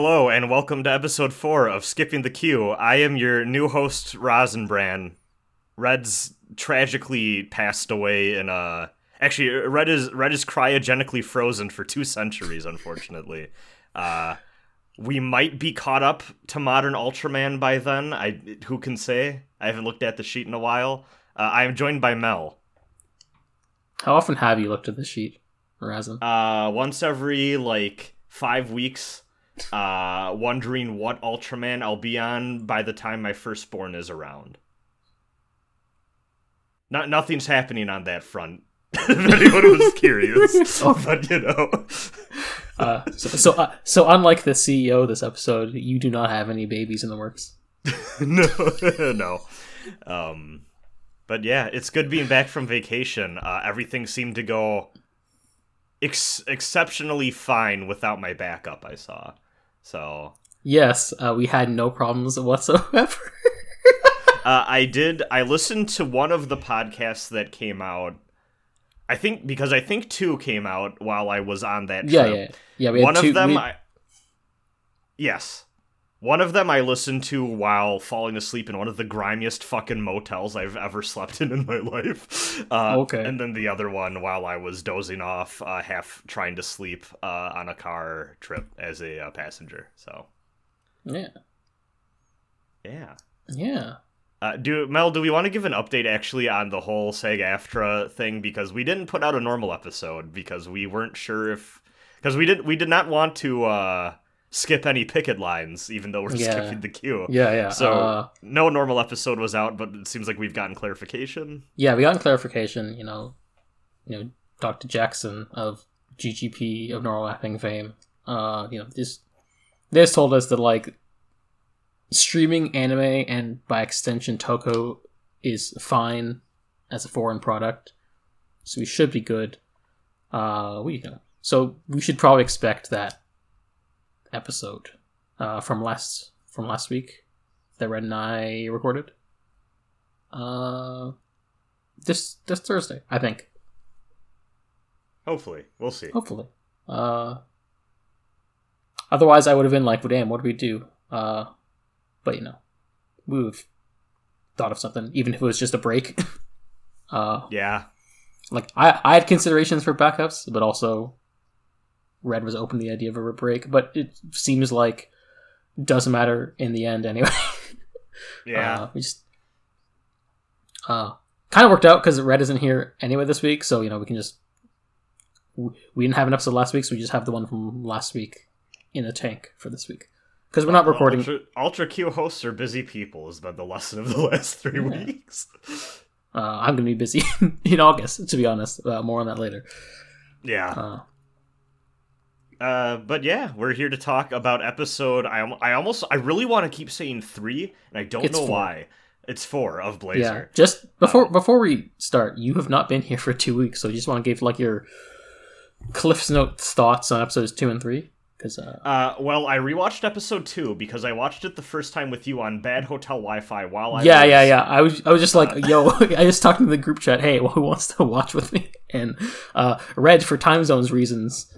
Hello and welcome to episode four of Skipping the Queue. I am your new host, Rosenbrand. Red's tragically passed away in a. Actually, Red is Red is cryogenically frozen for two centuries. Unfortunately, uh, we might be caught up to modern Ultraman by then. I who can say? I haven't looked at the sheet in a while. Uh, I am joined by Mel. How often have you looked at the sheet, Rasen? Uh, once every like five weeks uh, wondering what Ultraman I'll be on by the time my firstborn is around. Not nothing's happening on that front. if anyone was curious, oh. but you know. uh, so so, uh, so unlike the CEO of this episode, you do not have any babies in the works. no, no. Um, but yeah, it's good being back from vacation. Uh, everything seemed to go ex- exceptionally fine without my backup. I saw. So yes, uh, we had no problems whatsoever. uh, I did. I listened to one of the podcasts that came out. I think because I think two came out while I was on that. Yeah, trip. yeah, yeah. one two, of them, we... I, yes, one of them I listened to while falling asleep in one of the grimiest fucking motels I've ever slept in in my life. Uh, okay. And then the other one while I was dozing off, uh, half trying to sleep uh, on a car trip as a uh, passenger. So. Yeah. Yeah. Yeah. Uh, do Mel? Do we want to give an update actually on the whole SAG-AFTRA thing because we didn't put out a normal episode because we weren't sure if because we did we did not want to uh, skip any picket lines, even though we're yeah. skipping the queue. Yeah, yeah. So uh, no normal episode was out, but it seems like we've gotten clarification. Yeah, we got clarification. You know, you know, Dr. Jackson of GGP of Normal Mapping fame. Uh, you know, this this told us that like streaming anime and by extension Toku is fine as a foreign product, so we should be good. Uh, we you know, so we should probably expect that episode uh, from last from last week that Red and I recorded. Uh, this this Thursday, I think. Hopefully, we'll see. Hopefully. Uh, otherwise, I would have been like, well, "Damn, what do we do?" Uh, but you know, we would have thought of something, even if it was just a break. uh, yeah. Like I, I had considerations for backups, but also Red was open to the idea of a break, but it seems like doesn't matter in the end anyway. yeah, uh, we just uh, kind of worked out because Red isn't here anyway this week, so you know we can just we didn't have an episode last week, so we just have the one from last week in the tank for this week because we're not recording. Ultra, Ultra Q hosts are busy people. Has been the lesson of the last three yeah. weeks. Uh, I'm gonna be busy in August, to be honest. Uh, more on that later. Yeah. Uh, uh, but yeah, we're here to talk about episode. I I almost I really want to keep saying three, and I don't it's know four. why. It's four of Blazar. Yeah, just before um, before we start, you have not been here for two weeks, so you just want to give like your Cliff's Note thoughts on episodes two and three. Because uh... uh, well, I rewatched episode two because I watched it the first time with you on bad hotel Wi-Fi while I yeah was, yeah yeah I was I was just like uh, yo I just talked to the group chat hey well, who wants to watch with me and uh, Red for time zones reasons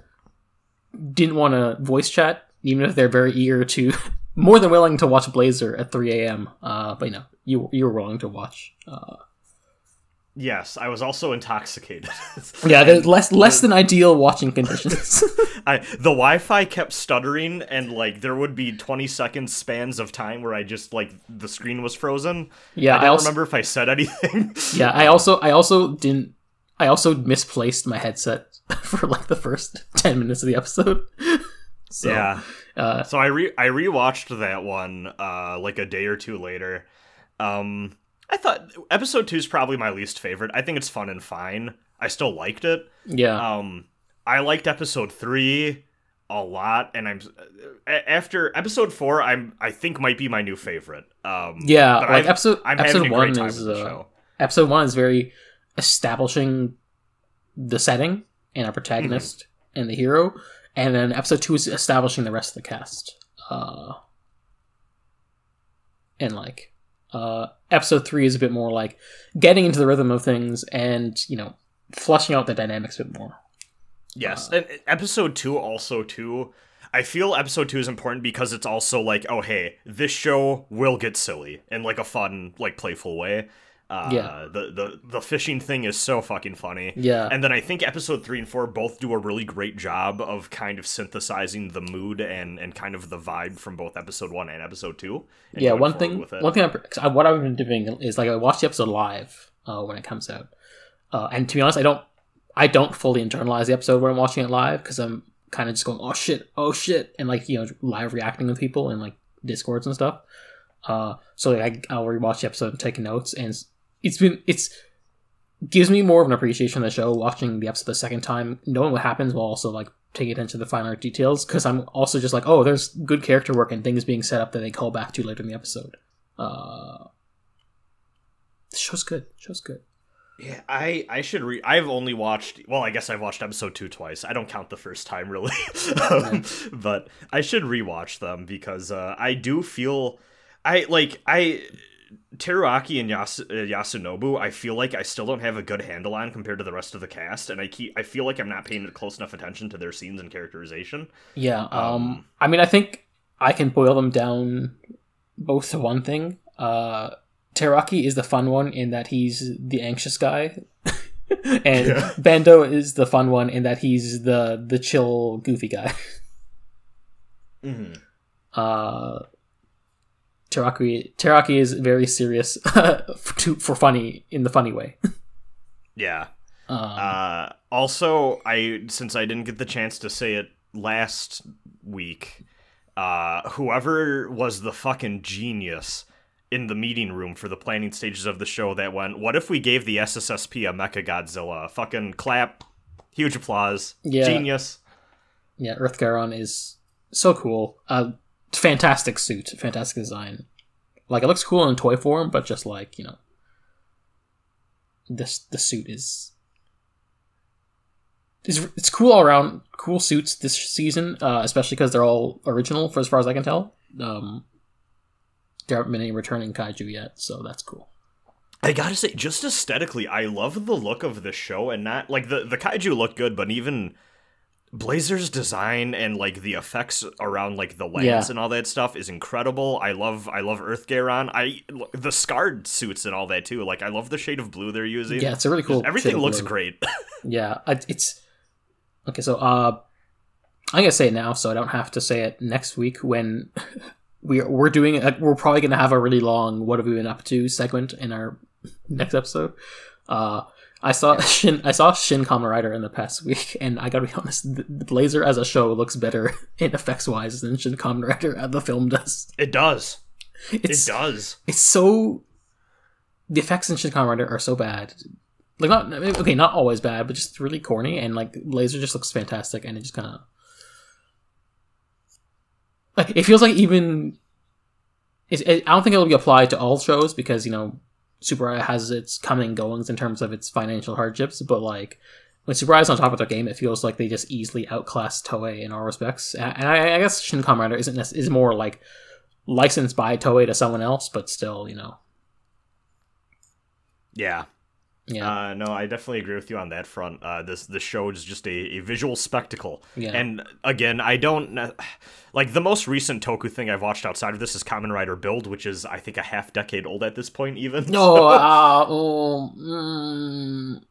didn't want to voice chat, even if they're very eager to, more than willing to watch Blazar at 3 a.m. Uh, but you know, you you were willing to watch. Uh, yes, I was also intoxicated. yeah, less less than ideal watching conditions. I the Wi-Fi kept stuttering, and like there would be 20 second spans of time where I just like the screen was frozen. Yeah, I don't I also, remember if I said anything. yeah, I also I also didn't. I also misplaced my headset for like the first 10 minutes of the episode. so, yeah. Uh, so I re I rewatched that one uh like a day or two later. Um I thought episode 2 is probably my least favorite. I think it's fun and fine. I still liked it. Yeah. Um I liked episode 3 a lot and I'm after episode 4 I'm I think might be my new favorite. Um Yeah, like I've, episode I'm episode 1 is uh, episode 1 is very establishing the setting and our protagonist mm-hmm. and the hero, and then episode two is establishing the rest of the cast. Uh, and like uh, episode three is a bit more like getting into the rhythm of things and you know flushing out the dynamics a bit more. Yes, uh, and episode two also too. I feel episode two is important because it's also like, oh hey, this show will get silly in like a fun, like playful way. Uh, Yeah. The, the the fishing thing is so fucking funny. Yeah. And then I think episode three and four both do a really great job of kind of synthesizing the mood and and kind of the vibe from both episode one and episode two. and yeah, one thing, with it. one thing, I, what I've been doing is like I watch the episode live uh, when it comes out, uh, and to be honest, I don't, I don't fully internalize the episode when I'm watching it live because I'm kind of just going, oh shit, oh shit, and like you know, live reacting with people and like discords and stuff. Uh, so like, I, I'll rewatch the episode and take notes, and it's- been it's gives me more of an appreciation of the show watching the episode the second time, knowing what happens while also like taking attention to the finer details. Because I'm also just like, oh, there's good character work and things being set up that they call back to later in the episode. Uh, the show's good. The show's good. Yeah, I I should re. I've only watched. Well, I guess I've watched episode two twice. I don't count the first time really, um, but I should rewatch them because uh, I do feel I like I Teruaki and Yas- uh, Yasunobu. I feel like I still don't have a good handle on compared to the rest of the cast, and I keep I feel like I'm not paying close enough attention to their scenes and characterization. Yeah. Um, Um, I mean, I think I can boil them down both to one thing. Uh, Teraki is the fun one in that he's the anxious guy, and Yeah. Bando is the fun one in that he's the the chill, goofy guy. Mm-hmm. Uh, Teraki Teraki is very serious for, to, for funny in the funny way. Yeah. Um, Uh, also, I since I didn't get the chance to say it last week, uh, whoever was the fucking genius in the meeting room for the planning stages of the show that went, what if we gave the SSSP a Mecha Godzilla? Fucking clap, huge applause, Yeah. genius. yeah, Earth Garon is so cool. Uh, fantastic suit, fantastic design. Like it looks cool in toy form, but just like you know, this the suit is. It's, it's cool all around. Cool suits this season, uh, especially because they're all original, for as far as I can tell. Um, there haven't been any returning kaiju yet, so that's cool. I gotta say, just aesthetically, I love the look of the show, and not like the the kaiju look good, but even Blazar's design and like the effects around like the lands Yeah. and all that stuff is incredible. I love I love Earth Garon. I the SKaRD suits and all that too. Like I love the shade of blue they're using. Yeah, it's a really cool. Just everything looks blue. great. Yeah, it's okay. So, uh, I'm gonna say it now, so I don't have to say it next week when we're we're doing. A, we're probably gonna have a really long "What have we been up to?" segment in our next episode. Uh, I saw Shin. I saw Shin Kamen Rider in the past week, and I gotta be honest, the, Blazar as a show looks better in effects wise than Shin Kamen Rider the film does. it does. It's it does. it's so the effects in Shin Kamen Rider are so bad. Like not okay, not always bad, but just really corny and like Blazar just looks fantastic and it just kind of like it feels like even it, I don't think it'll be applied to all shows because you know Super has its coming goings in terms of its financial hardships, but like when is on top of their game, it feels like they just easily outclass Toei in all respects. And I, I guess Shin Kamen isn't is more like licensed by Toei to someone else, but still, you know, Yeah. Yeah, Uh, no, I definitely agree with you on that front. Uh, this this show is just a, a visual spectacle. Yeah. And again, I don't like the most recent Toku thing I've watched outside of this is Kamen Rider Build, which is I think a half decade old at this point. Even no, uh, oh, mm,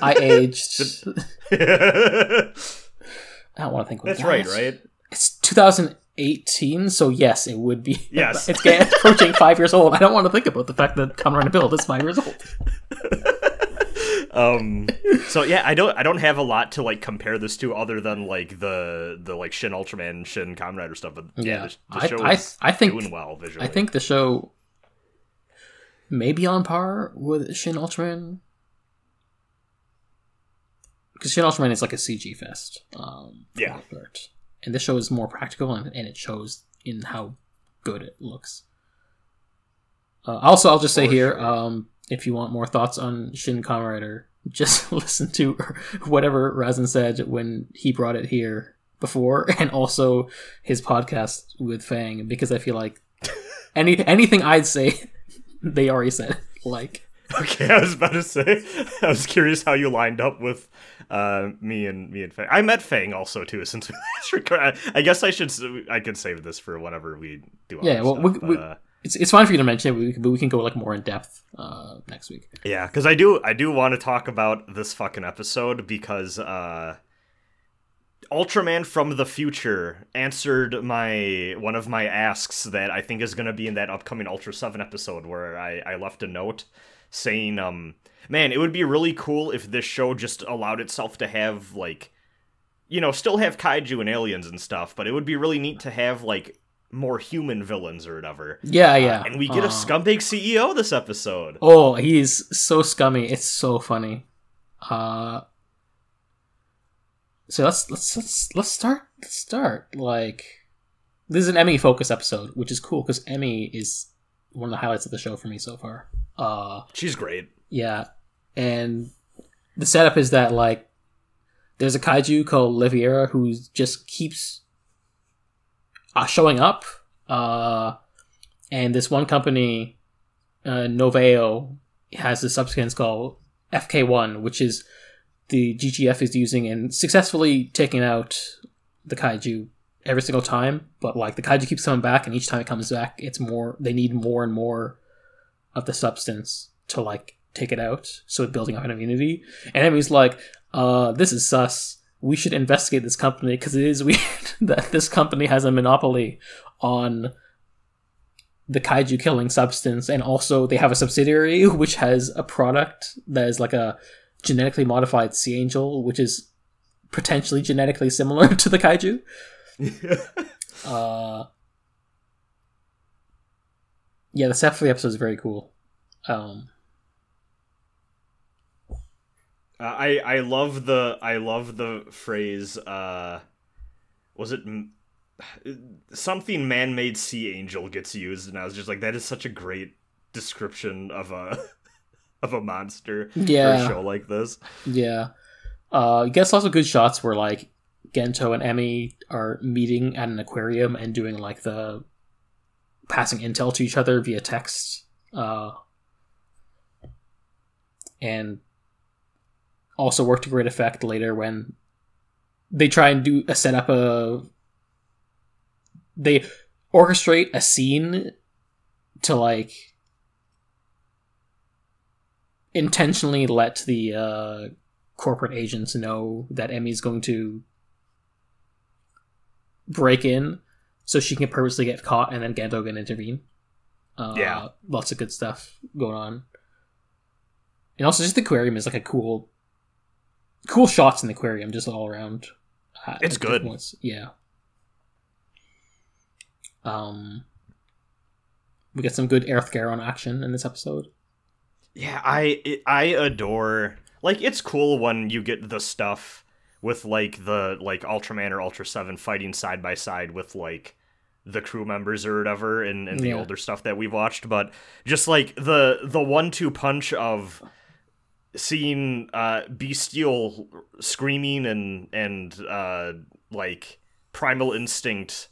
I aged. I don't want to think. that's that. right, right? It's 2018, so yes, it would be. Yes. it's getting approaching five years old. I don't want to think about the fact that Kamen Rider Build is five years old. Um. So yeah, I don't I don't have a lot to like compare this to other than like the the like Shin Ultraman, Shin Kamen Rider stuff. But yeah, Yeah. the, the I- show I- is I think- doing well visually. I think the show may be on par with Shin Ultraman. Because Shin Ultraman is like a CG fest. Um, Yeah. And this show is more practical and, and it shows in how good it looks. Uh, also, I'll just say here um, if you want more thoughts on Shin Kamen Rider, just listen to whatever Rasen said when he brought it here before, and also his podcast with Fang, because I feel like any anything I'd say, they already said. Like, Okay, I was about to say. I was curious how you lined up with uh, me and me and Fang. I met Fang also too. Since we last recorded, I guess I should. I could save this for whenever we do. Yeah, well, stuff, we, but, we, uh, it's it's fine for you to mention it, but we can go like more in depth uh, next week. yeah, because I do. I do want to talk about this fucking episode because uh, Ultraman from the future answered my one of my asks that I think is going to be in that upcoming Ultra Seven episode where I I left a note saying um man it would be really cool if this show just allowed itself to have like you know still have kaiju and aliens and stuff but it would be really neat to have like more human villains or whatever Yeah, yeah. and we get a Uh, scumbag ceo this episode Oh, he's so scummy. It's so funny. Uh So let's let's let's let's start let's start like this is an Emi focus episode, which is cool because Emi is one of the highlights of the show for me so far. Uh she's great yeah. And the setup is that like there's a kaiju called Liviera who just keeps uh, showing up. Uh and this one company uh, Noveo has a substance called FK1, which is the GGF is using and successfully taking out the kaiju every single time. But like the kaiju keeps coming back, and each time it comes back, it's more. They need more and more of the substance to like take it out. So it's building up an immunity. And Emi's like, uh, "This is sus. We should investigate this company because it is weird that this company has a monopoly on." the kaiju killing substance and also they have a subsidiary which has a product that is like a genetically modified sea angel which is potentially genetically similar to the kaiju uh yeah the set for the episode is very cool um Uh, I I love the I love the phrase. Uh, was it m- something man-made sea angel gets used, and I was just like, that is such a great description of a of a monster for a show like this. yeah uh get lots of good shots where like gento and emi are meeting at an aquarium and doing like the passing intel to each other via text uh and also work to great effect later when they try and do a setup of they orchestrate a scene to like intentionally let the uh, corporate agents know that Emi's going to break in so she can purposely get caught and then Gento can intervene. Uh, Yeah. Lots of good stuff going on. And also just the aquarium is like a cool cool shots in the aquarium just all around. uh, It's good. points. Yeah. Um we get some good Earth Garon action in this episode. Yeah, I I adore like it's cool when you get the stuff with like the like Ultraman or Ultra Seven fighting side by side with like the crew members or whatever in, in the Yeah. older stuff that we've watched, but just like the the one two punch of seeing uh bestial screaming and and uh like primal instinct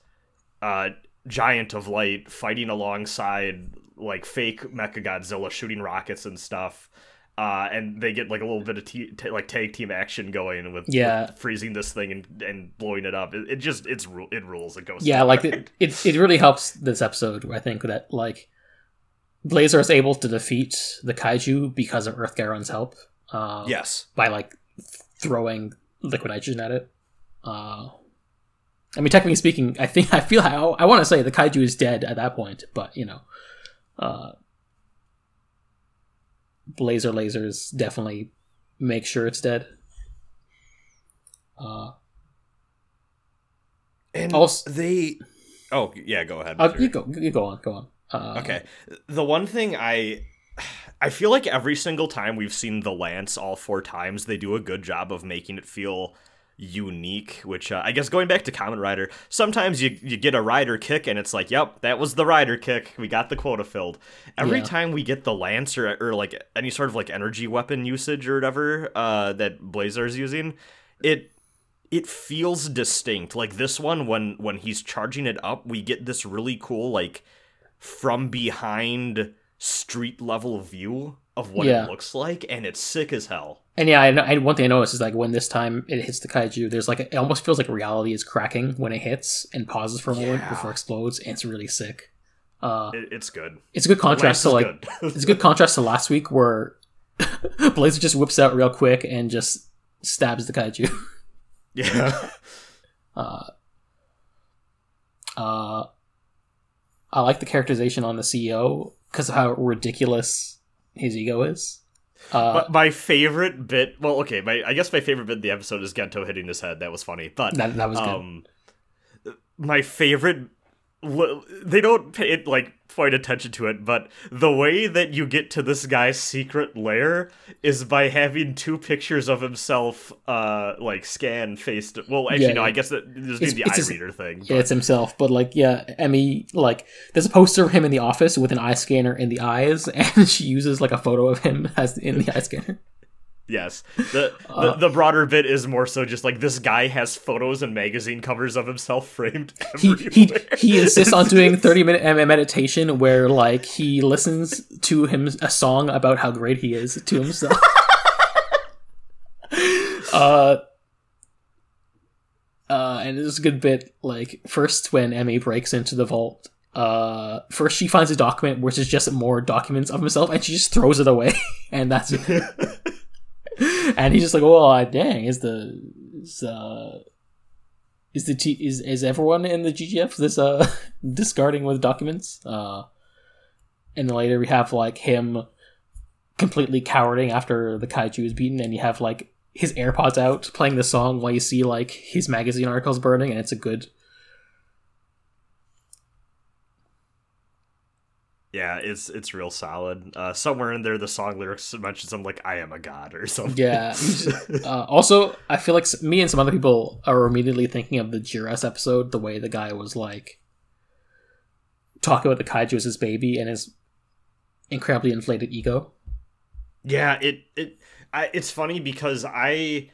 uh giant of light fighting alongside like fake mecha godzilla shooting rockets and stuff uh and they get like a little bit of t- t- like tag team action going with, Yeah. with freezing this thing and and blowing it up. It, it just it's it rules. It goes yeah like it, it it really helps this episode i think that like blazar is able to defeat the kaiju because of earth garon's help uh yes. by like throwing liquid nitrogen at it. Uh i mean technically speaking i think i feel i, I want to say the kaiju is dead at that point but you know uh blazar lasers definitely make sure it's dead. Uh and Also- they oh yeah go ahead uh, you go you go on go on uh Okay. The one thing I I feel like every single time we've seen the Lance all four times, they do a good job of making it feel unique, which uh, I guess going back to Kamen Rider, sometimes you you get a rider kick and it's like, "Yep, that was the rider kick. We got the quota filled." Every Yeah. time we get the Lance or or like any sort of like energy weapon usage or whatever uh that Blazar's using, it it feels distinct. Like this one when when he's charging it up, we get this really cool like from behind street level view of what Yeah. it looks like, and it's sick as hell. And yeah, I, I, one thing I noticed is like when this time it hits the kaiju, there's like it almost feels like reality is cracking when it hits and pauses for a moment Yeah. before it explodes, and it's really sick. Uh, It, it's good. it's a good contrast to like it's a good contrast to last week where Blazar just whips out real quick and just stabs the kaiju. yeah. Uh, uh, I like the characterization on the CEO because of how ridiculous his ego is. Uh, But my favorite bit, well, okay, my I guess my favorite bit of the episode is Gento hitting his head. That was funny, but that, that was good. um, my favorite. They don't pay it like point attention to it, but the way that you get to this guy's secret lair is by having two pictures of himself, uh, like scan faced. Well, actually, Yeah, no, yeah. I guess that there's It's- the it's eye just- reader thing. Yeah, it's himself, but like, yeah, Emi, like, there's a poster of him in the office with an eye scanner in the eyes, and she uses like a photo of him as in the eye scanner. Yes. The, Uh, the the broader bit is more so just like this guy has photos and magazine covers of himself framed He everywhere. he he insists on doing 30 minute meditation where like he listens to him a song about how great he is to himself. uh. Uh, and there's a good bit like first when Emi breaks into the vault. Uh, first she finds a document which is just more documents of himself, and she just throws it away, and that's it. and he's just like, "Oh, uh, dang! Is the is uh is the T- is is everyone in the GGF this uh discarding with documents?" Uh, and later we have like him completely cowering after the kaiju is beaten, and you have like his AirPods out playing the song while you see like his magazine articles burning, and it's a good. Yeah, it's it's real solid. Uh, somewhere in there, the song lyrics mention something like "I am a god" or something. Yeah. uh, also, I feel like me and some other people are immediately thinking of the Jiras episode, the way the guy was like talking about the kaiju as his baby and his incredibly inflated ego. Yeah, it it I, it's funny because I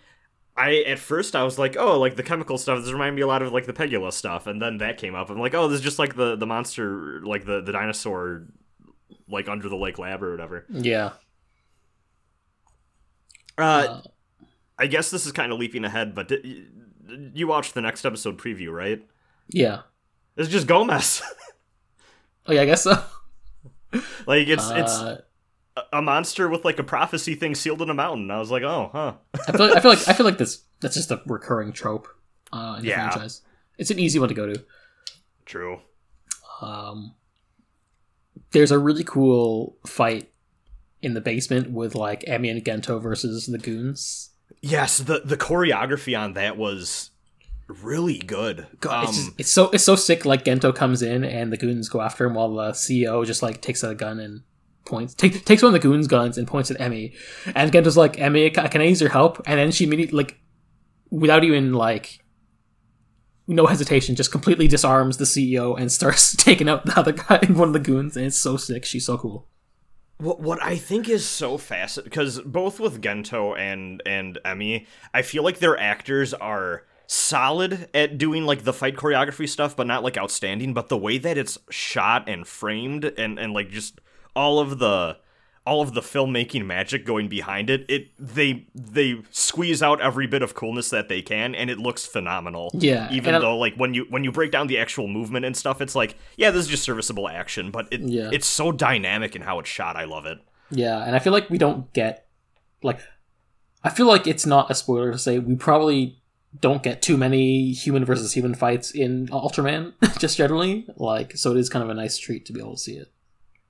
I at first I was like, oh, like the chemical stuff. This reminded me a lot of like the Pegula stuff, and then that came up. I'm like, oh, this is just like the the monster, like the the dinosaur, like under the lake lab or whatever. Yeah. Uh, Uh, I guess this is kind of leaping ahead, but di- you watched the next episode preview, right? yeah. It's just Gomez. Oh, yeah, I guess so. like it's it's Uh, a monster with like a prophecy thing sealed in a mountain. I was like, oh, huh. I feel like, I feel like I feel like this that's just a recurring trope uh, in the Yeah. franchise. It's an easy one to go to. True. Um, there's a really cool fight in the basement with like Emi and Gento versus the goons. Yes, the the choreography on that was really good. God, it's, Um, just, it's so it's so sick. Like Gento comes in and the goons go after him while the CEO just like takes out a gun and points take, takes one of the goons' guns and points at Emi. And Gento's like, Emi, ca- can I use your help? And then she immediately like, without even like, no hesitation, just completely disarms the CEO and starts taking out the other guy, one of the goons. And it's so sick. She's so cool. What what I think is so fascinating because both with Gento and and Emi, I feel like their actors are solid at doing like the fight choreography stuff, but not like outstanding. But the way that it's shot and framed and and like just all of the all of the filmmaking magic going behind it, it they they squeeze out every bit of coolness that they can, and it looks phenomenal. Yeah, Even though like when you when you break down the actual movement and stuff, it's like yeah, this is just serviceable action, but it Yeah. it's so dynamic in how it's shot. I love it. Yeah, and I feel like we don't get like I feel like it's not a spoiler to say we probably don't get too many human versus human fights in Ultraman just generally. Like so it is kind of a nice treat to be able to see it.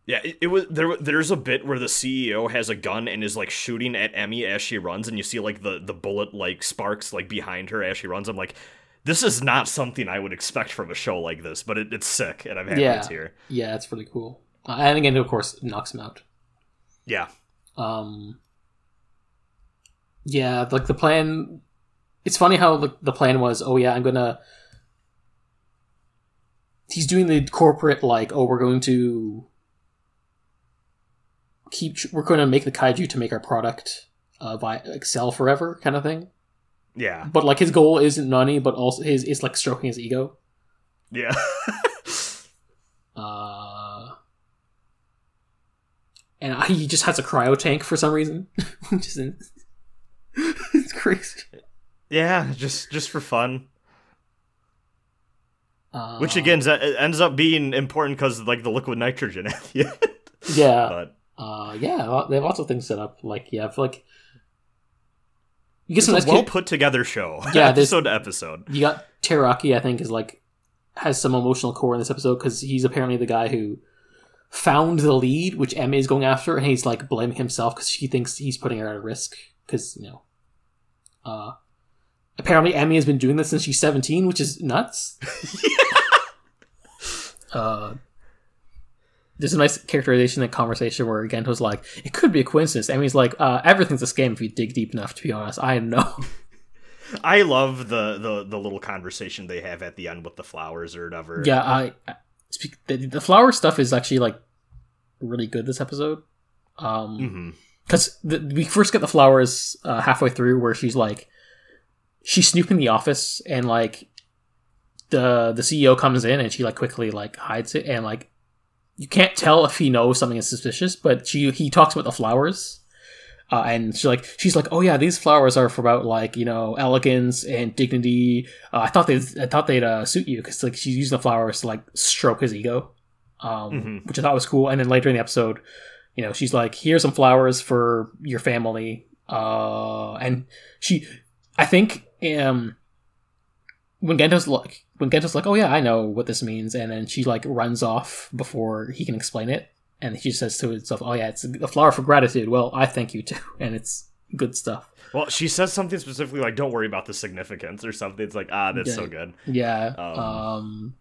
Yeah, it, it was there. There's a bit where the CEO has a gun and is like shooting at Emi as she runs, and you see like the the bullet like sparks like behind her as she runs. I'm like, this is not something I would expect from a show like this, but it, it's sick, and I'm happy Yeah. it's here. Yeah, it's really cool. Uh, and again, of course, it knocks him out. Yeah, Um Yeah, like the plan it's funny how the, the plan was, oh yeah, I'm gonna he's doing the corporate like, oh we're going to keep we're going to make the kaiju to make our product uh by excel forever kind of thing. yeah, But like his goal isn't money, but also his is like stroking his ego. yeah. Uh and I, he just has a cryo tank for some reason, which is in, it's crazy. Yeah, just just for fun. Uh, Which again z- ends up being important because like the liquid nitrogen at the end. yeah, But uh, yeah, they have lots of things set up. Like you have like you get it's some a nice well cha- put together show. Yeah, episode to episode. you got Teraki, I think, is like has some emotional core in this episode because he's apparently the guy who found the lead, which Emma is going after, and he's like blaming himself because she thinks he's putting her at risk because you know. Uh, apparently, Emi has been doing this since she's seventeen, which is nuts. uh, there's a nice characterization in the conversation where Gento's like, "It could be a coincidence." Emi's like, uh, "Everything's a scam if you dig deep enough." To be honest, I know. I love the, the the little conversation they have at the end with the flowers or whatever. Yeah, I, I speak, the, the flower stuff is actually like really good this episode. Um, because we first get the flowers uh, halfway through where she's like, she's snooping the office and like the the CEO comes in and she like quickly like hides it and like you can't tell if he knows something is suspicious, but she he talks about the flowers. Uh, and she's like, she's like, oh yeah, these flowers are for about like you know elegance and dignity. Uh, I thought they, I thought they'd uh, suit you because like she's using the flowers to like stroke his ego, um, Mhm. which I thought was cool. And then later in the episode, you know, she's like, here's some flowers for your family. Uh, and she, I think, um, when Gento's like, when Gento's like, oh yeah, I know what this means, and then she like runs off before he can explain it, and she says to herself, oh yeah, it's a flower for gratitude. Well, I thank you too, and it's good stuff. Well, she says something specifically like, "Don't worry about the significance" or something. It's like, ah, that's Yeah. so good. Yeah. Um, Um,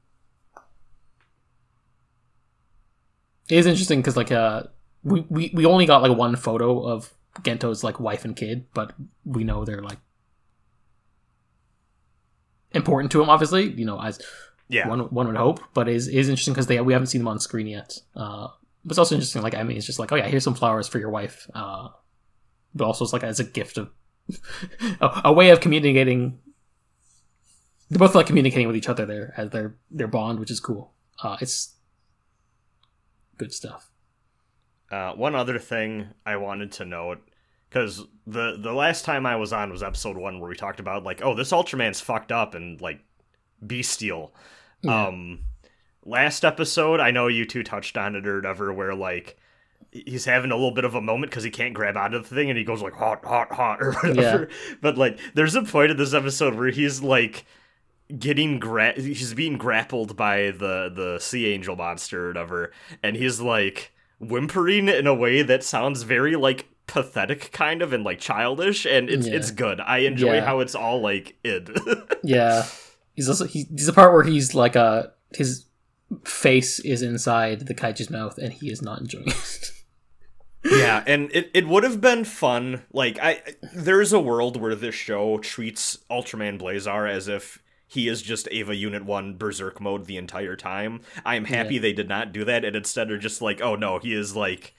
it is interesting because like uh we, we we only got like one photo of Gento's like wife and kid, but we know they're like important to him. Obviously, you know, as Yeah, one one would hope. But it is is interesting because they we haven't seen them on screen yet. Uh, but it's also interesting. Like I mean, it's just like, oh yeah, here's some flowers for your wife. Uh, but also it's like as a gift of a, a way of communicating. They're both like communicating with each other there as their their bond, which is cool. Uh, it's good stuff. Uh, one other thing I wanted to note, because the the last time I was on was episode one where we talked about like, oh, this Ultraman's fucked up and like bestial. Yeah. Um, last episode, I know you two touched on it or whatever, where like he's having a little bit of a moment because he can't grab onto the thing and he goes like hot, hot, hot or whatever. But like, there's a point in this episode where he's like getting gra- he's being grappled by the the sea angel monster or whatever, and he's like whimpering in a way that sounds very like pathetic kind of and like childish and it's Yeah. it's good i enjoy Yeah. how it's all like id Yeah, he's also he, he's the part where he's like uh his face is inside the kaiju's mouth and he is not enjoying it. yeah and it, it would have been fun like i there's a world where this show treats ultraman blazar as if he is just Eva unit 1 berserk mode the entire time i am happy Yeah. they did not do that and instead are just like oh no he is like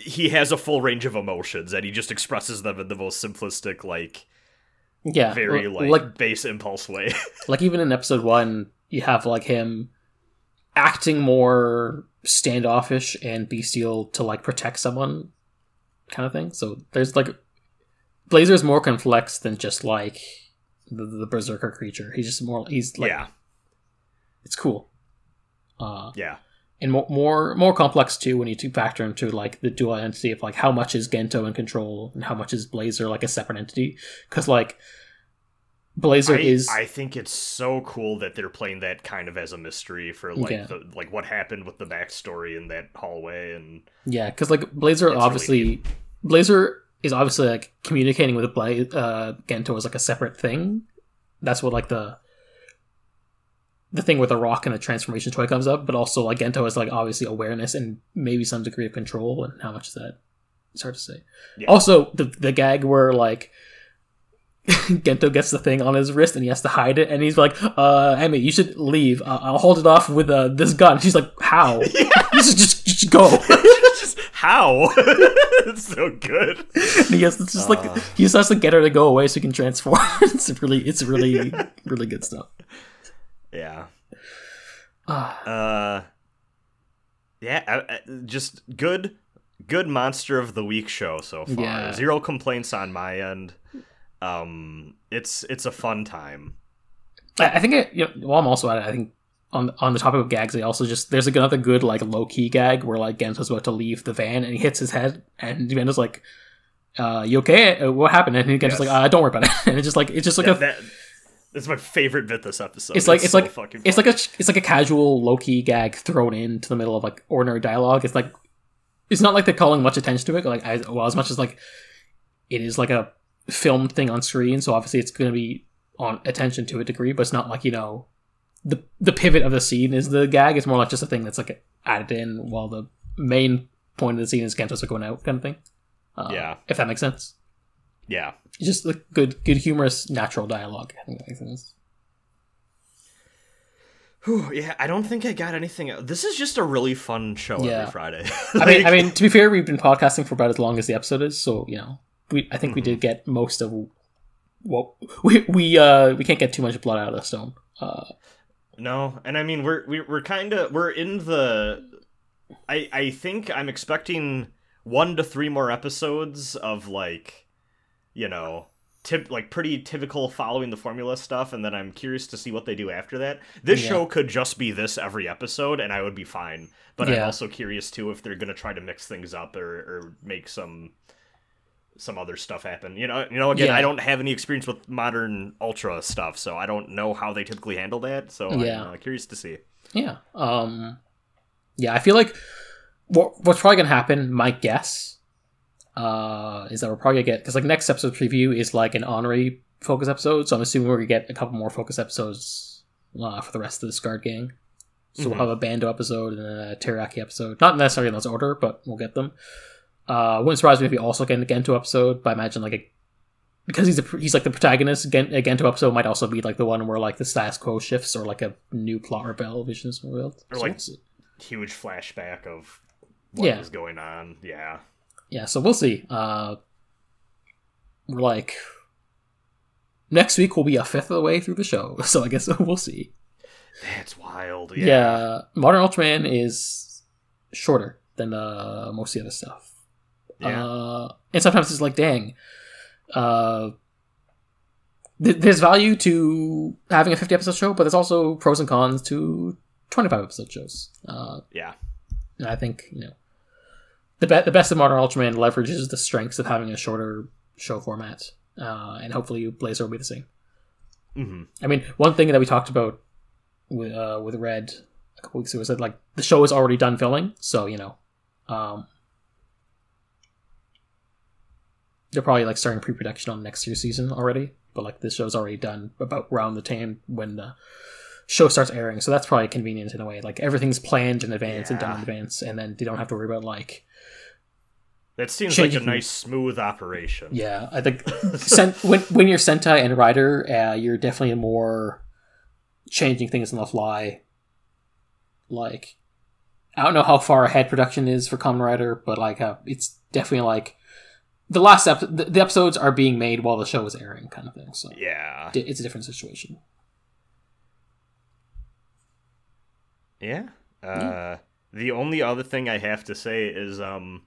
he has a full range of emotions and he just expresses them in the most simplistic like yeah, very like, like base impulse way like even in episode one, you have like him acting more standoffish and bestial to like protect someone, kind of thing. So there's like Blazar's more complex than just like the, the berserker creature. He's just more. He's like yeah it's cool. Uh, yeah and more more more complex too when you to factor into like the dual entity of like how much is Gento in control and how much is Blazar like a separate entity because like Blazar I, is I think it's so cool that they're playing that kind of as a mystery for like Yeah. the like what happened with the backstory in that hallway and yeah because like Blazar It's really obviously Blazar is obviously like communicating with Bla- uh, Gento as like a separate thing. That's what like the the thing with the rock and the transformation toy comes up, but also like Gento has like obviously awareness and maybe some degree of control, and how much is that? It's hard to say. Yeah. Also, the the gag where like Gento gets the thing on his wrist and he has to hide it, and he's like, "Uh, Emi, you should leave. Uh, I'll hold it off with uh, this gun." She's like, "How? You should just, just go." just how it's so good And he has just like Uh. he just has to get her to go away so he can transform. it's really, it's really, really good stuff. Yeah Ah, uh yeah I, I- just good good monster of the week show so far. Yeah. Zero complaints on my end. Um, it's it's a fun time. I, I think it. You know, while I'm also at it, I think on on the topic of gags, they also just there's like another good like low key gag where like Gento's about to leave the van and he hits his head and Gento's like, uh, "You okay? Uh, What happened?" And Gento's Yes. like, uh, "Don't worry about it." And it's just like it's just like Yeah, a that, that's my favorite bit this episode. it's like it's, so like fucking it's like a it's like a casual low key gag thrown into the middle of like ordinary dialogue. It's like it's not like they're calling much attention to it. Like as well as much as like it is like a filmed thing on screen, so obviously it's going to be on attention to a degree, but it's not like you know the the pivot of the scene is the gag. It's more like just a thing that's like added in while the main point of the scene is Gentos are going out kind of thing. Uh, Yeah. if that makes sense. Yeah. Just like good, good, humorous, natural dialogue. I think that makes sense. Whew, yeah, I don't think I got anything. el- This is just a really fun show Yeah. every Friday. I mean, I mean, to be fair, we've been podcasting for about as long as the episode is, so you know, we I think we Mm-hmm. did get most of what we we uh we can't get too much blood out of the stone. Uh, No, and I mean we're we're, we're kind of we're in the. I I think I'm expecting one to three more episodes of like, you know, tip like pretty typical following the formula stuff, and then I'm curious to see what they do after that. This Yeah. show could just be this every episode, and I would be fine. But I'm also curious too if they're gonna try to mix things up or or make some some other stuff happen. You know, you know. Again, Yeah. I don't have any experience with modern ultra stuff, so I don't know how they typically handle that. So Yeah. I'm uh, curious to see. yeah, um, yeah, I feel like what what's probably gonna happen. My guess uh is that we're probably gonna get because like next episode preview is like an honorary focus episode, so I'm assuming we're gonna get a couple more focus episodes uh, for the rest of the SKaRD gang. So we'll Mhm. have a Bando episode and a Teriyaki episode. Not necessarily in this order, but we'll get them. Uh, wouldn't surprise me if we also get a Gento episode, but I imagine like a because he's a, he's like the protagonist. Gen, a Gento episode might also be like the one where like the status quo shifts or like a new plot rebel vision is revealed. Or, So like- Huge flashback of what Yeah. was going on. Yeah. Yeah, so we'll see. Uh, we're like next week will be a fifth of the way through the show, so I guess we'll see. That's wild. Yeah, Yeah. Modern Ultraman is shorter than uh, most of the other stuff. Yeah. Uh, and sometimes it's like, dang, uh, th- there's value to having a 50 episode show, but there's also pros and cons to 25 episode shows. Uh, yeah. and I think you know the be- the best of Modern Ultraman leverages the strengths of having a shorter show format, uh, and hopefully Blazar will be the same. hmm I mean, one thing that we talked about with uh, with Red a couple weeks ago was that like the show is already done filming, so you know, um, they're probably like starting pre-production on next year's season already. But like this show's already done about around the time when the show starts airing, so that's probably convenient in a way. Like everything's planned in advance and done in advance, and then they don't have to worry about like That seems like a nice, smooth operation. Yeah, I think sen- when when you're Sentai and Rider, uh, you're definitely more changing things on the fly. Like, I don't know how far ahead production is for Kamen Rider, but like, uh, it's definitely like the last ep- the, episodes are being made while the show is airing, kind of thing. So Yeah. it's a different situation. Yeah. Uh, the only other thing I have to say is um,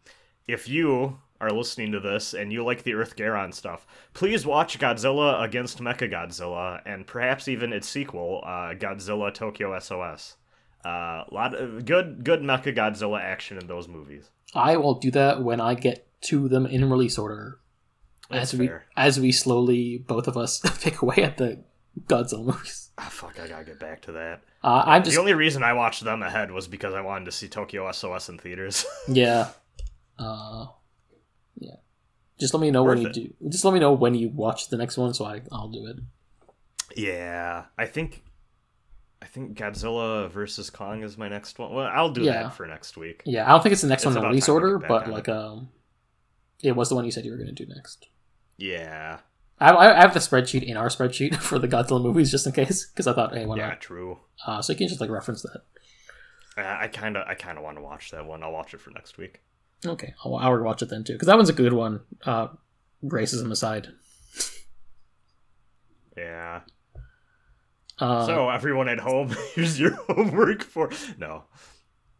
if you are listening to this and you like the Earth Garon stuff, please watch Godzilla against Mechagodzilla and perhaps even its sequel, uh, Godzilla Tokyo SOS. Uh, a lot of good, good Mechagodzilla action in those movies. I will do that when I get to them in release order. That's as we fair. as we slowly both of us pick away at the Godzilla movies. Ah, fuck, I gotta get back to that. Uh, I'm just the only reason I watched them ahead was because I wanted to see Tokyo SOS in theaters. Yeah. Uh, yeah. Just let me know when you Worth do. Just let me know when you watch the next one, so I I'll do it. yeah, I think I think Godzilla versus Kong is my next one. Well, I'll do Yeah. that for next week. Yeah, I don't think it's the next It's one in release order, but like it. um, it was the one you said you were going to do next. Yeah, I, I I have the spreadsheet in our spreadsheet for the Godzilla movies just in case because I thought hey why yeah, not? true. Uh, so you can just like reference that. I kind of I kind of want to watch that one. I'll watch it for next week. Okay, I'll, I'll watch it then too because that one's a good one. Uh, racism aside. Yeah. Uh, so everyone at home, here's your homework for. No,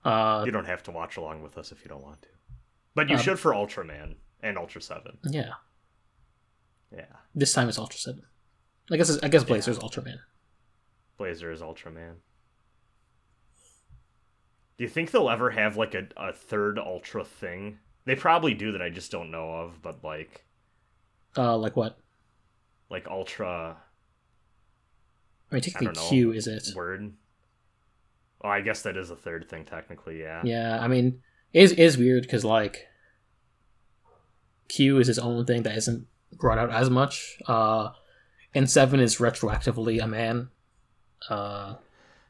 uh, you don't have to watch along with us if you don't want to. But you Um, should for Ultraman and Ultra Seven. Yeah, Yeah, this time it's Ultra Seven. I guess I guess Blazar's Ultraman. Blazar is Ultraman. Do you think they'll ever have like a, a third Ultra thing? They probably do that I just don't know of, but like Uh, like what? like Ultra I mean, technically. Q is it? word. Oh, I guess that is a third thing technically, yeah. Yeah, I mean, it is it is weird because like Q is his own thing that isn't brought out as much. Uh, and Seven is retroactively a man. Uh,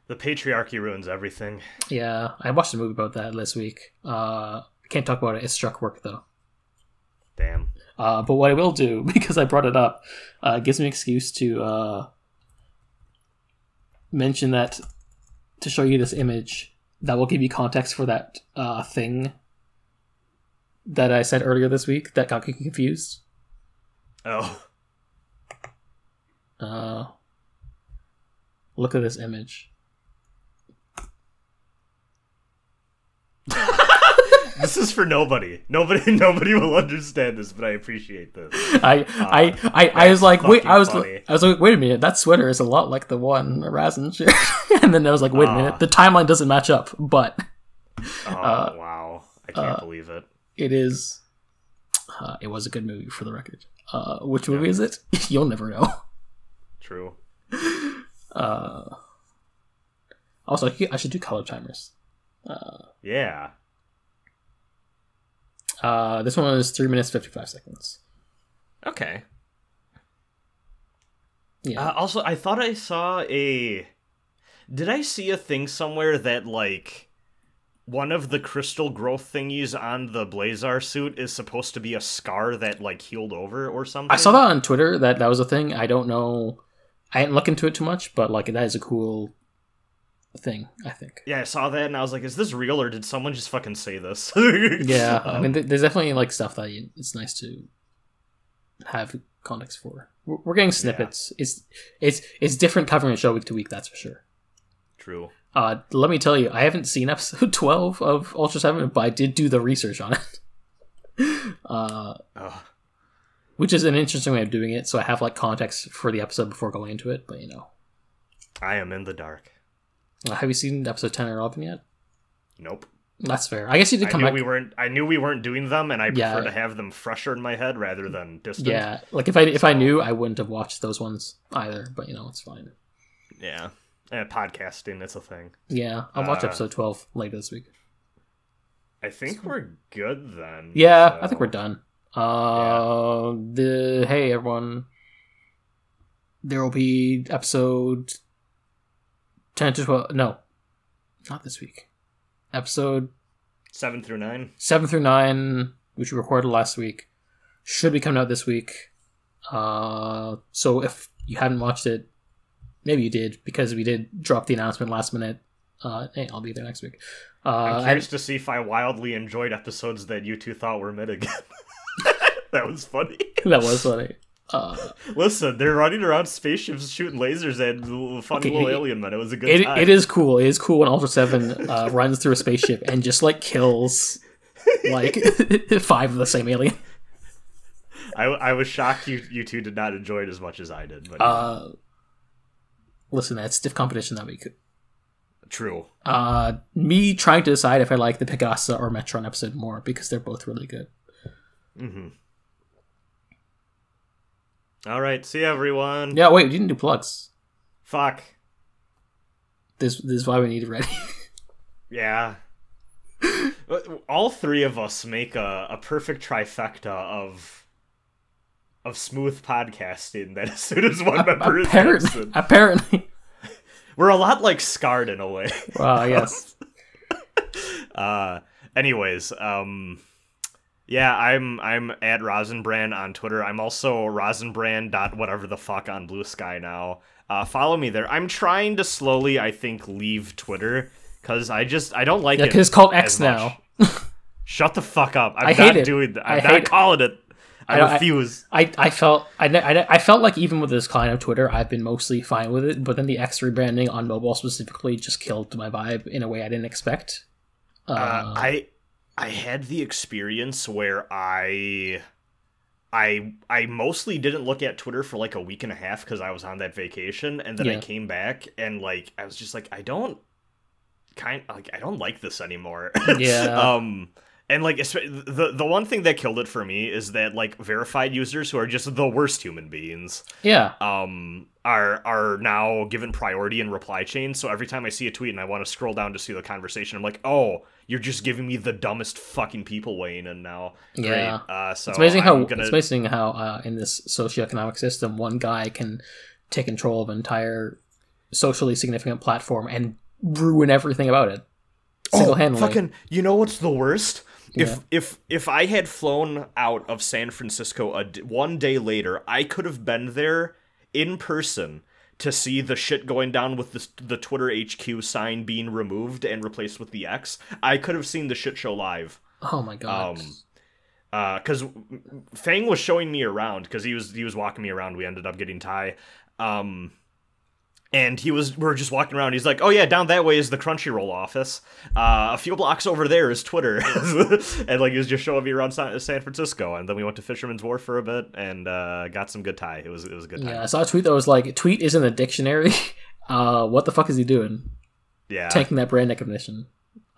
The patriarchy ruins everything. yeah, I watched a movie about that last week. Uh, I can't talk about it. It struck work though. Damn. Uh, but what I will do, because I brought it up, uh, gives me an excuse to uh, mention that to show you this image that will give you context for that uh, thing that I said earlier this week that got you confused. Oh. Uh, look at this image. This is for nobody. Nobody nobody will understand this, but I appreciate this. I, I, I, I was like, wait, I was, funny. I was like, wait a minute, that sweater is a lot like the one Rasen shared. and then I was like, wait a Ah. minute, the timeline doesn't match up, but Oh Uh, wow. I can't believe it. it is uh, it was a good movie for the record uh, which movie is it you'll never know True. uh, also i should do color timers Yeah. uh, this one is 3 minutes 55 seconds Okay. yeah Uh, also, I thought I saw a. Did I see a thing somewhere that like one of the crystal growth thingies on the Blazar suit is supposed to be a scar that like healed over or something? i saw that on twitter that that was a thing i don't know i didn't look into it too much but like that is a cool thing i think Yeah, I saw that and I was like, "Is this real or did someone just fucking say this?" yeah i Um, mean th- there's definitely like stuff that you, it's nice to have context for we're, we're getting snippets it's it's it's different covering a show week to week that's for sure true. Uh, let me tell you, I haven't seen episode 12 of Ultra 7, but I did do the research on it. uh, Oh, which is an interesting way of doing it, so I have like context for the episode before going into it, but you know. I am in the dark. Uh, have you seen episode 10 or 11 yet? Nope. That's fair. I guess you did I come knew back. we weren't. I knew we weren't doing them, and I Yeah. prefer to have them fresher in my head rather than distant. yeah, like if I if I knew, I wouldn't have watched those ones either, but you know, it's fine. Yeah. Eh, podcasting, it's a thing. Yeah, I'll watch Uh, episode 12 later this week. I think we're good then. Yeah, I think we're done. Uh, the hey everyone, there will be episode ten to twelve. No, not this week. Episode seven through nine. seven through nine, which we recorded last week, should be coming out this week. Uh, so if you hadn't watched it, maybe you did because we did drop the announcement last minute. Uh, hey, I'll be there next week. Uh, I'm I- curious to see if I wildly enjoyed episodes that you two thought were mid again. that was funny. that was funny. Uh, Listen, they're running around spaceships shooting lasers at funny Okay, little it- alien men. It was a good it, time. it is cool. It is cool when Ultra Seven uh, runs through a spaceship and just like kills like five of the same alien. I, I was shocked you you two did not enjoy it as much as I did. But Uh, listen, that's stiff competition that week. true. Uh, me trying to decide if I like the Pegassa or Metron episode more because they're both really good. Mm-hmm. All right. See everyone. Yeah, wait, we didn't do plugs. Fuck. This, this is why we need ready. Yeah. All three of us make a, a perfect trifecta of of smooth podcasting that as soon as one member is apparently, absent, apparently. we're a lot like SKaRD in a way. Well, yes. Uh anyways, um yeah, I'm I'm at Rosenbrand on Twitter. I'm also Rosenbrand dot whatever the fuck on Bluesky now. Uh, follow me there. I'm trying to slowly, I think, leave Twitter because I just I don't like Yeah, it. because it's called X now. Shut the fuck up! I'm I not hate it. doing that. I I'm hate not it. calling it. I, I I- refuse. I, I felt I, ne- I, I felt like even with this kind of Twitter, I've been mostly fine with it. But then the X rebranding on mobile specifically just killed my vibe in a way I didn't expect. Uh, Uh, I I had the experience where I I I mostly didn't look at Twitter for like a week and a half because I was on that vacation, and then I came back and like I was just like I don't kind like I don't like this anymore. Yeah. um. And like the the one thing that killed it for me is that like verified users who are just the worst human beings Yeah. um are are now given priority in reply chains. So every time I see a tweet and I want to scroll down to see the conversation, I'm like, oh, you're just giving me the dumbest fucking people weighing in now. Yeah. Uh, so it's amazing how I'm gonna, it's amazing how uh, in this socioeconomic system one guy can take control of an entire socially significant platform and ruin everything about it single handedly. Oh, fucking. You know what's the worst? Yeah. If if if I had flown out of San Francisco a d- one day later, I could have been there in person to see the shit going down with the the Twitter HQ sign being removed and replaced with the X. I could have seen the shit show live. oh my god. Um, because Fang was showing me around because he was he was walking me around. We ended up getting Ty, um, and he was we are just walking around. He's like, "Oh yeah, down that way is the Crunchyroll office. Uh, a few blocks over there is Twitter." and like he was just showing me around San, Francisco, and then we went to Fisherman's Wharf for a bit and uh, got some good Thai. It was it was a good time. yeah, I saw a tweet that was like, "Tweet is in the dictionary." Uh, what the fuck is he doing? Yeah, Taking that brand recognition.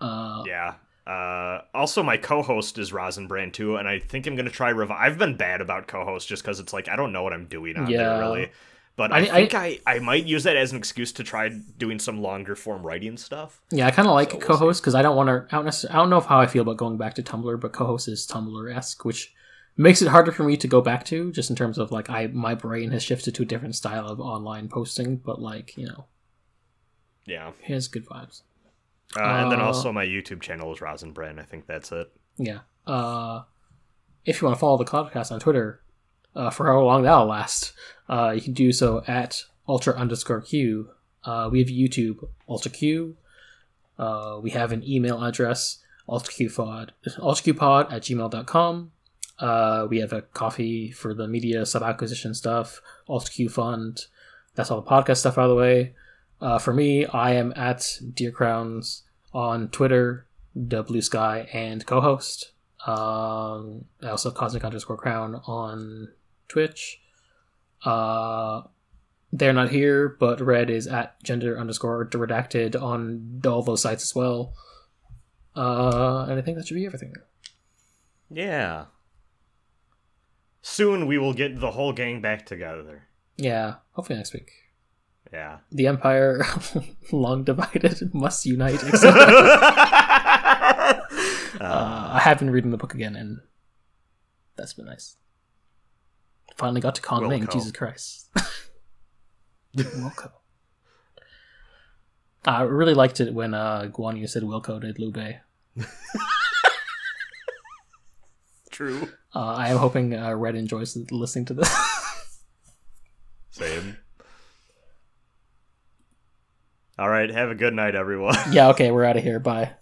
Uh, yeah. Uh, also, my Cohost is Rosin Brand too, and I think I'm gonna try rev. I've been bad about Cohost just because it's like I don't know what I'm doing on Yeah. there really. But I I, mean, I- think I, I might use that as an excuse to try doing some longer form writing stuff. yeah, I kind of like So Cohost because I don't want to. I don't, necess- I don't know how I feel about going back to Tumblr, but Cohost is Tumblr esque, which makes it harder for me to go back to, just in terms of like I my brain has shifted to a different style of online posting. But like you know, Yeah, it has good vibes. uh, and then Uh, also my YouTube channel is Rosin Brand. I think that's it. Yeah. Uh, if you want to follow the podcast on Twitter, uh, for how long that'll last, uh, you can do so at ultra underscore q. Uh, we have YouTube ultra q. Uh, we have an email address ultraqpod ultraqpod at gmail.com. Uh, we have a Ko-fi for the media sub acquisition stuff, ultraq fund. That's all the podcast stuff out the way. Uh, for me, I am at Dear Crowns on Twitter, the Bluesky, and Cohost. Um, I also have Cosmic underscore Crown on Twitch. Uh, they're not here, but Red is at gender underscore redacted on all those sites as well. Uh, and I think that should be everything. Yeah. Soon we will get the whole gang back together. Yeah, hopefully next week. Yeah. The Empire, long divided, must unite. uh, uh, I have been reading the book again, and that's been nice. Finally got to Kong Wilco. Jesus Christ. Wilco. I really liked it when uh, Guan Yu said Wilco did Liu Bei. True. Uh, I am hoping uh, Red enjoys listening to this. Same. All right. Have a good night, everyone. yeah, okay, we're out of here. Bye.